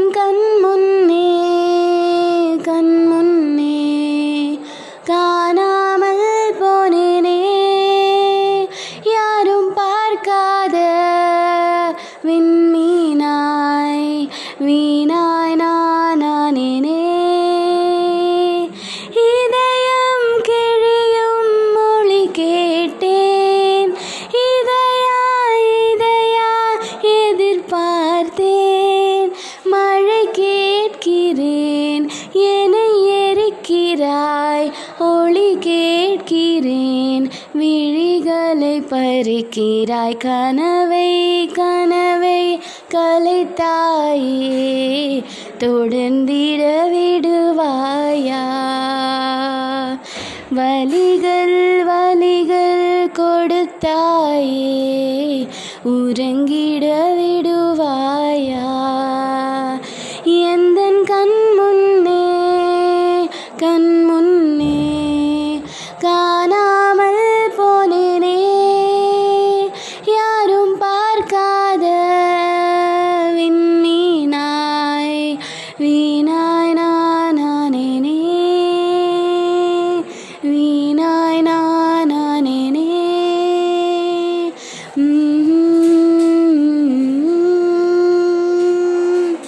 என் கண் முன்னே கண் முன்னே காணாமல் போனேனே. யாரும் பார்க்காத விண்மீனாய் வீ ஒளி கேட்கிறேன். விழிகளை பறிக்கிறாய் கனவை கனவை கலைத்தாயே. தொடர்ந்திட விடுவாயா. வலிகள் வலிகள் கொடுத்தாயே. உறங்கிடவே Nina.